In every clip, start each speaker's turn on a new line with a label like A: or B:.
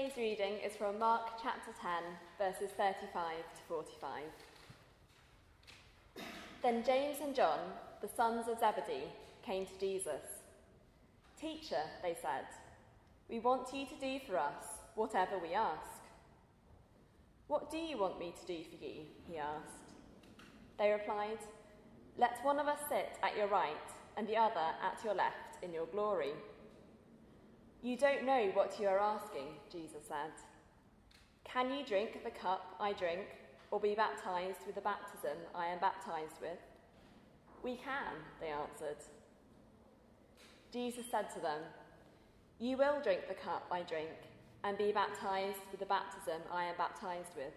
A: Today's reading is from Mark chapter 10, verses 35 to 45. Then James and John, the sons of Zebedee, came to Jesus. Teacher, they said, we want you to do for us whatever we ask. What do you want me to do for you? he asked. They replied, Let one of us sit at your right and the other at your left in your glory. You don't know what you are asking, Jesus said. Can you drink the cup I drink, or be baptized with the baptism I am baptized with? We can, they answered. Jesus said to them, You will drink the cup I drink, and be baptized with the baptism I am baptized with.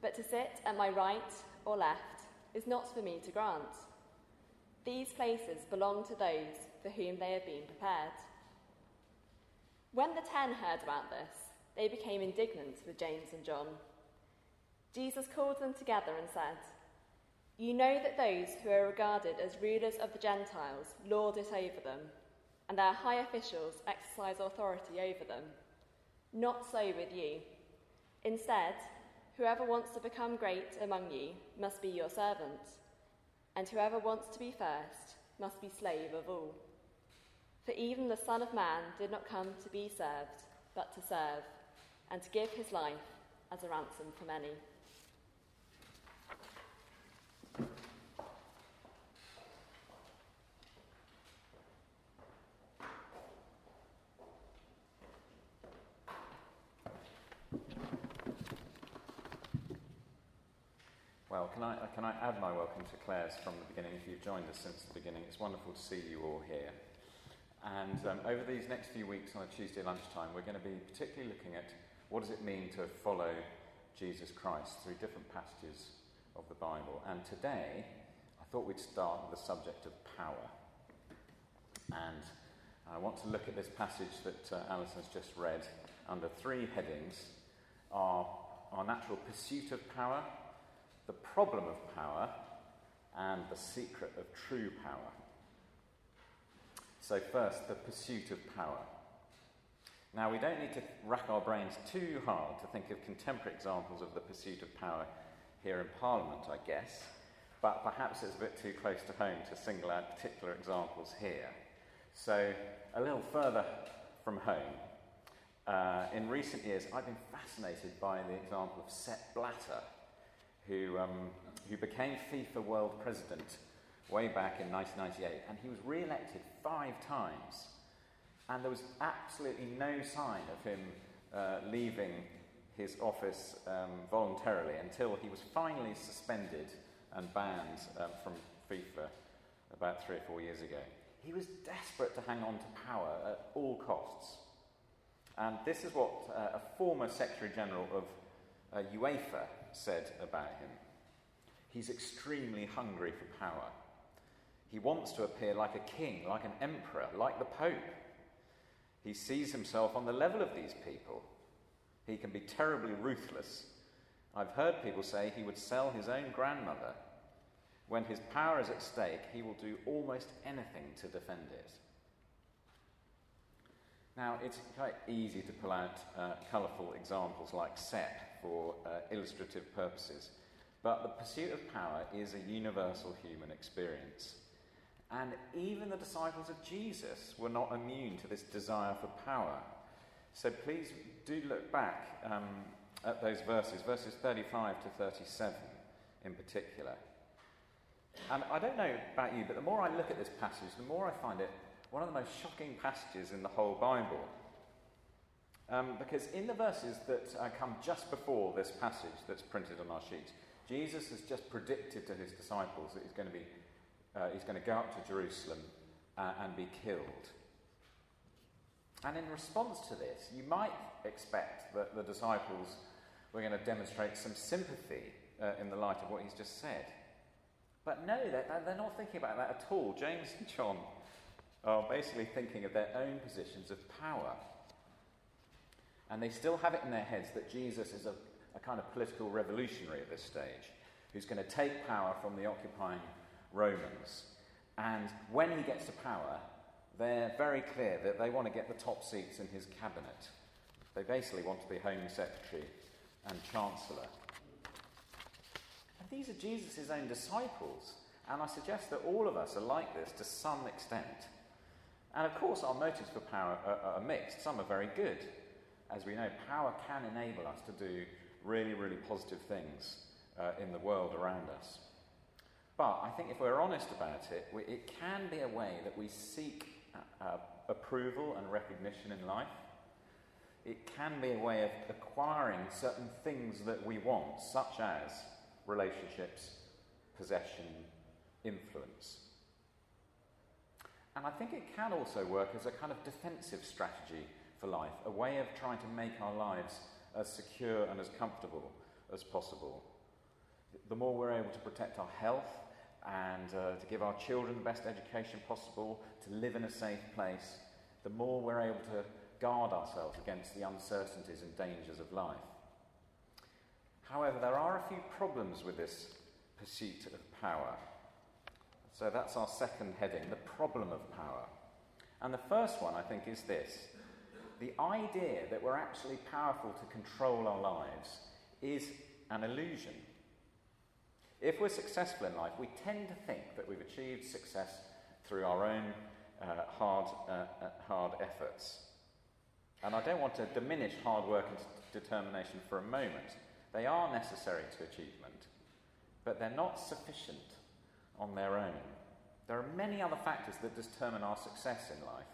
A: But to sit at my right or left is not for me to grant. These places belong to those for whom they have been prepared. When the ten heard about this, they became indignant with James and John. Jesus called them together and said, You know that those who are regarded as rulers of the Gentiles lord it over them, and their high officials exercise authority over them. Not so with you. Instead, whoever wants to become great among you must be your servant, and whoever wants to be first must be slave of all. For even the Son of Man did not come to be served, but to serve, and to give his life as a ransom for many.
B: Well, can I, can I add my welcome to Claire's from the beginning? If you've joined us since the beginning, it's wonderful to see you all here. And um, over these next few weeks on a Tuesday lunchtime, we're going to be particularly looking at what does it mean to follow Jesus Christ through different passages of the Bible. And today, I thought we'd start with the subject of power. And I want to look at this passage that uh, Alison's just read under three headings our, our natural pursuit of power, the problem of power, and the secret of true power. So, first, the pursuit of power. Now, we don't need to rack our brains too hard to think of contemporary examples of the pursuit of power here in Parliament, I guess, but perhaps it's a bit too close to home to single out particular examples here. So, a little further from home, uh, in recent years, I've been fascinated by the example of Sepp Blatter, who, um, who became FIFA World President way back in 1998, and he was re elected five times. And there was absolutely no sign of him uh, leaving his office um, voluntarily until he was finally suspended and banned um, from FIFA about three or four years ago. He was desperate to hang on to power at all costs. And this is what uh, a former Secretary General of uh, UEFA said about him. He's extremely hungry for power. He wants to appear like a king, like an emperor, like the Pope. He sees himself on the level of these people. He can be terribly ruthless. I've heard people say he would sell his own grandmother. When his power is at stake, he will do almost anything to defend it. Now, it's quite easy to pull out uh, colourful examples like Sepp for uh, illustrative purposes, but the pursuit of power is a universal human experience. And even the disciples of Jesus were not immune to this desire for power. So please do look back um, at those verses, verses 35 to 37 in particular. And I don't know about you, but the more I look at this passage, the more I find it one of the most shocking passages in the whole Bible. Um, because in the verses that uh, come just before this passage that's printed on our sheet, Jesus has just predicted to his disciples that he's going to be uh, he's going to go up to Jerusalem uh, and be killed. And in response to this, you might expect that the disciples were going to demonstrate some sympathy uh, in the light of what he's just said. But no, they're, they're not thinking about that at all. James and John are basically thinking of their own positions of power. And they still have it in their heads that Jesus is a, a kind of political revolutionary at this stage, who's going to take power from the occupying Romans. And when he gets to power, they're very clear that they want to get the top seats in his cabinet. They basically want to be Home Secretary and Chancellor. And these are Jesus' own disciples, and I suggest that all of us are like this to some extent. And of course, our motives for power are, are mixed. Some are very good. As we know, power can enable us to do really, really positive things uh, in the world around us. But I think if we're honest about it, we, it can be a way that we seek uh, uh, approval and recognition in life. It can be a way of acquiring certain things that we want, such as relationships, possession, influence. And I think it can also work as a kind of defensive strategy for life, a way of trying to make our lives as secure and as comfortable as possible. The more we're able to protect our health and uh, to give our children the best education possible, to live in a safe place, the more we're able to guard ourselves against the uncertainties and dangers of life. However, there are a few problems with this pursuit of power. So that's our second heading the problem of power. And the first one, I think, is this the idea that we're actually powerful to control our lives is an illusion. If we're successful in life, we tend to think that we've achieved success through our own uh, hard, uh, uh, hard efforts. And I don't want to diminish hard work and determination for a moment. They are necessary to achievement, but they're not sufficient on their own. There are many other factors that determine our success in life.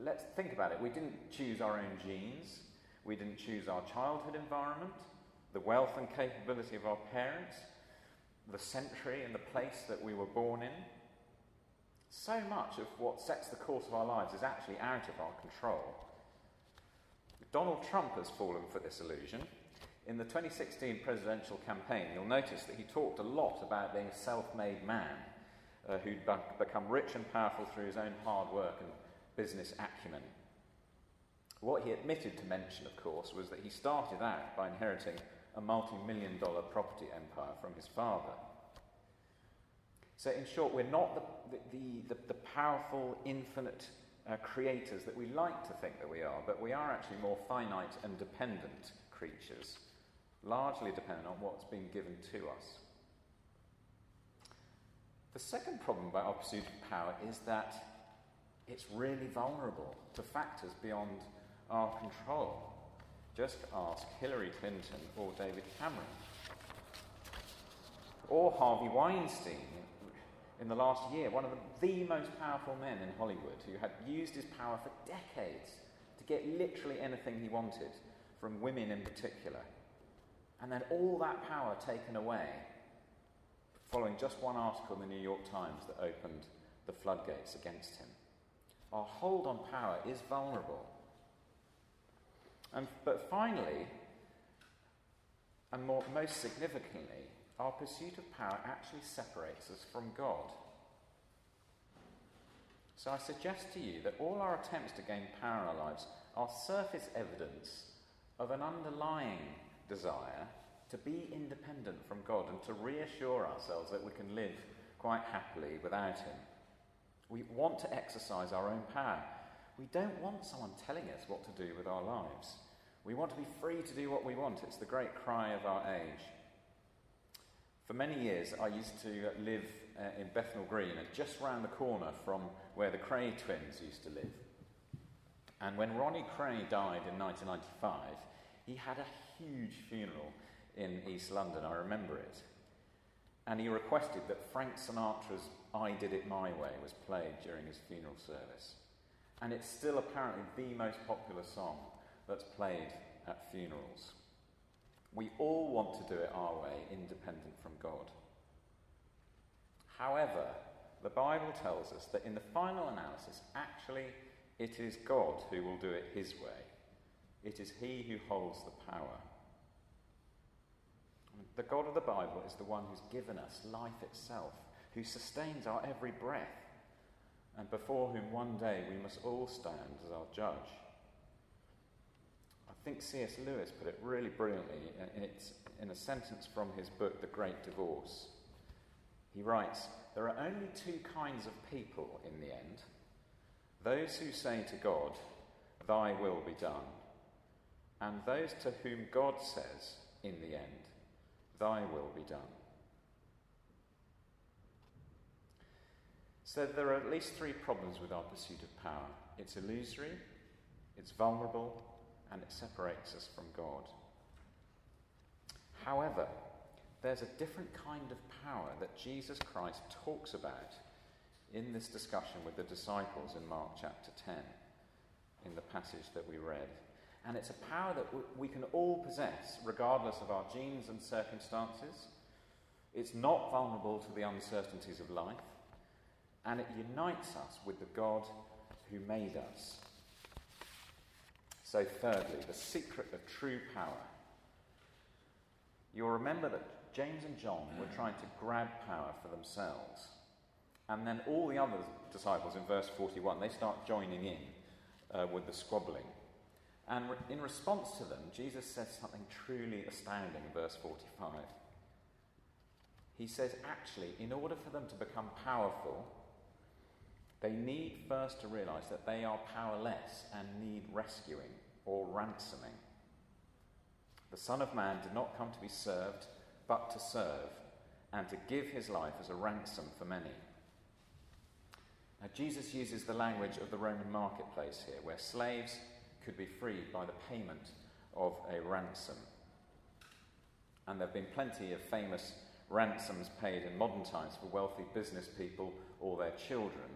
B: Let's think about it. We didn't choose our own genes, we didn't choose our childhood environment, the wealth and capability of our parents, the century and the place that we were born in. So much of what sets the course of our lives is actually out of our control. Donald Trump has fallen for this illusion. In the 2016 presidential campaign, you'll notice that he talked a lot about being a self made man uh, who'd become rich and powerful through his own hard work and business acumen. What he admitted to mention, of course, was that he started out by inheriting a multi million dollar property empire from his father. So, in short, we're not the, the, the, the powerful, infinite uh, creators that we like to think that we are, but we are actually more finite and dependent creatures, largely dependent on what's been given to us. The second problem about our pursuit of power is that it's really vulnerable to factors beyond our control. Just ask Hillary Clinton or David Cameron. Or Harvey Weinstein in the last year, one of the, the most powerful men in Hollywood who had used his power for decades to get literally anything he wanted, from women in particular. And then all that power taken away following just one article in the New York Times that opened the floodgates against him. Our hold on power is vulnerable. And, but finally, and more, most significantly, our pursuit of power actually separates us from God. So I suggest to you that all our attempts to gain power in our lives are surface evidence of an underlying desire to be independent from God and to reassure ourselves that we can live quite happily without Him. We want to exercise our own power. We don't want someone telling us what to do with our lives. We want to be free to do what we want. It's the great cry of our age. For many years, I used to live uh, in Bethnal Green, just round the corner from where the Kray twins used to live. And when Ronnie Kray died in 1995, he had a huge funeral in East London. I remember it. And he requested that Frank Sinatra's I Did It My Way was played during his funeral service. And it's still apparently the most popular song that's played at funerals. We all want to do it our way, independent from God. However, the Bible tells us that in the final analysis, actually, it is God who will do it his way. It is he who holds the power. The God of the Bible is the one who's given us life itself, who sustains our every breath, and before whom one day we must all stand as our judge I think C.S. Lewis put it really brilliantly in, its, in a sentence from his book, The Great Divorce. He writes There are only two kinds of people in the end those who say to God, Thy will be done, and those to whom God says, in the end, Thy will be done. So there are at least three problems with our pursuit of power it's illusory, it's vulnerable, and it separates us from God. However, there's a different kind of power that Jesus Christ talks about in this discussion with the disciples in Mark chapter 10, in the passage that we read. And it's a power that we can all possess, regardless of our genes and circumstances. It's not vulnerable to the uncertainties of life, and it unites us with the God who made us. So, thirdly, the secret of true power. You'll remember that James and John were trying to grab power for themselves. And then all the other disciples in verse 41, they start joining in uh, with the squabbling. And re- in response to them, Jesus says something truly astounding in verse 45. He says, actually, in order for them to become powerful, they need first to realize that they are powerless and need rescuing or ransoming. The Son of Man did not come to be served, but to serve, and to give his life as a ransom for many. Now, Jesus uses the language of the Roman marketplace here, where slaves could be freed by the payment of a ransom. And there have been plenty of famous ransoms paid in modern times for wealthy business people or their children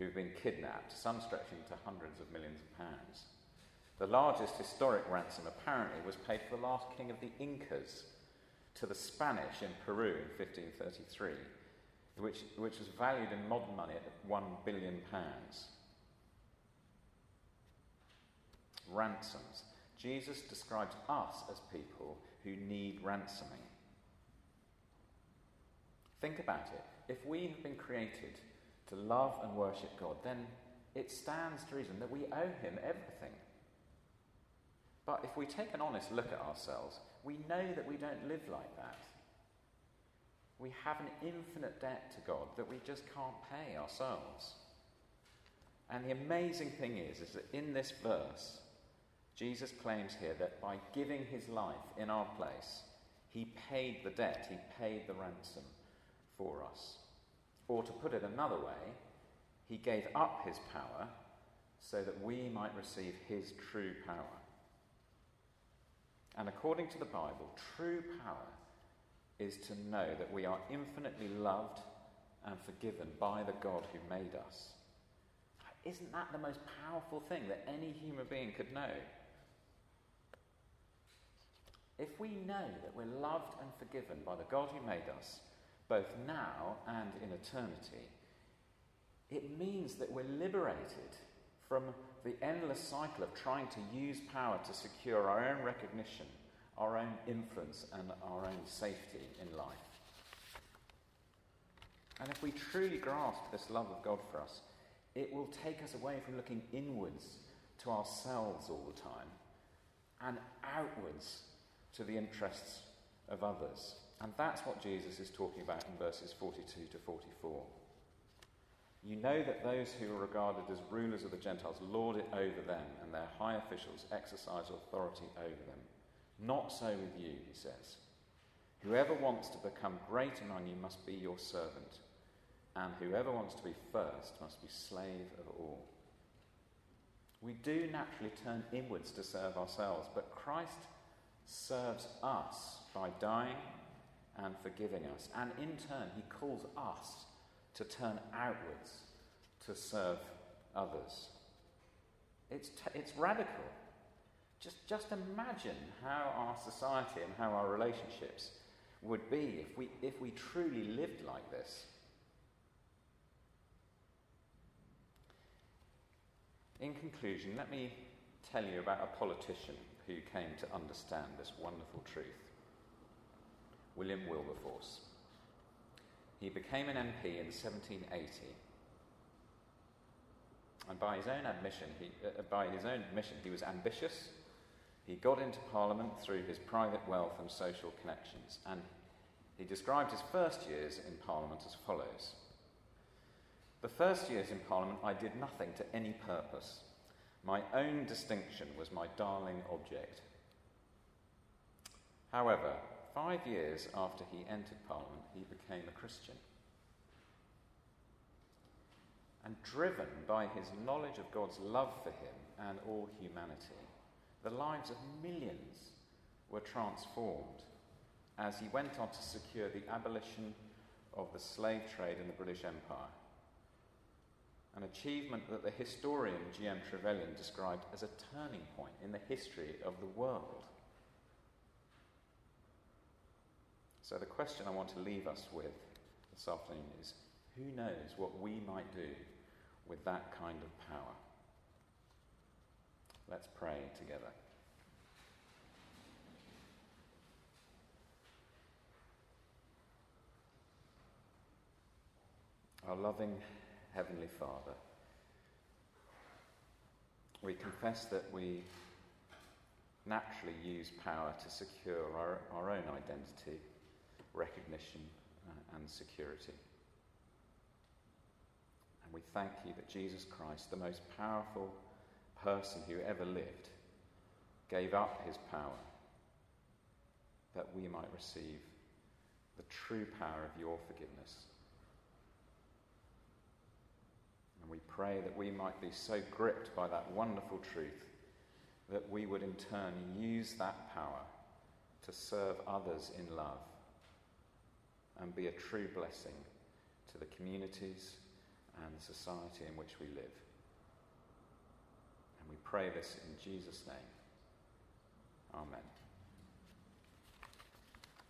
B: who've been kidnapped, some stretching to hundreds of millions of pounds. The largest historic ransom, apparently, was paid for the last king of the Incas to the Spanish in Peru in 1533, which, which was valued in modern money at one billion pounds. Ransoms. Jesus describes us as people who need ransoming. Think about it. If we have been created to love and worship God, then it stands to reason that we owe Him everything. But if we take an honest look at ourselves, we know that we don't live like that. We have an infinite debt to God that we just can't pay ourselves. And the amazing thing is, is that in this verse, Jesus claims here that by giving his life in our place, he paid the debt, he paid the ransom for us. Or to put it another way, he gave up his power so that we might receive his true power. And according to the Bible, true power is to know that we are infinitely loved and forgiven by the God who made us. Isn't that the most powerful thing that any human being could know? If we know that we're loved and forgiven by the God who made us, both now and in eternity, it means that we're liberated from the endless cycle of trying to use power to secure our own recognition, our own influence, and our own safety in life. And if we truly grasp this love of God for us, it will take us away from looking inwards to ourselves all the time and outwards to the interests of others. And that's what Jesus is talking about in verses 42 to 44. You know that those who are regarded as rulers of the Gentiles lord it over them, and their high officials exercise authority over them. Not so with you, he says. Whoever wants to become great among you must be your servant, and whoever wants to be first must be slave of all. We do naturally turn inwards to serve ourselves, but Christ serves us by dying and forgiving us. And in turn, he calls us to turn outwards to serve others. It's, t- it's radical. Just, just imagine how our society and how our relationships would be if we, if we truly lived like this. In conclusion, let me tell you about a politician who came to understand this wonderful truth. William Wilberforce. He became an MP in 1780. And by his own admission, he, uh, by his own admission, he was ambitious. He got into Parliament through his private wealth and social connections. And he described his first years in Parliament as follows The first years in Parliament, I did nothing to any purpose. My own distinction was my darling object. However, five years after he entered Parliament, he became a Christian. And driven by his knowledge of God's love for him and all humanity, the lives of millions were transformed as he went on to secure the abolition of the slave trade in the British Empire. An achievement that the historian G.M. Trevelyan described as a turning point in the history of the world. So, the question I want to leave us with this afternoon is who knows what we might do with that kind of power? Let's pray together. Our loving Heavenly Father, we confess that we naturally use power to secure our, our own identity, recognition, uh, and security. And we thank you that Jesus Christ, the most powerful person who ever lived, gave up his power that we might receive the true power of your forgiveness. And we pray that we might be so gripped by that wonderful truth that we would in turn use that power to serve others in love and be a true blessing to the communities and the society in which we live. And we pray this in Jesus' name. Amen.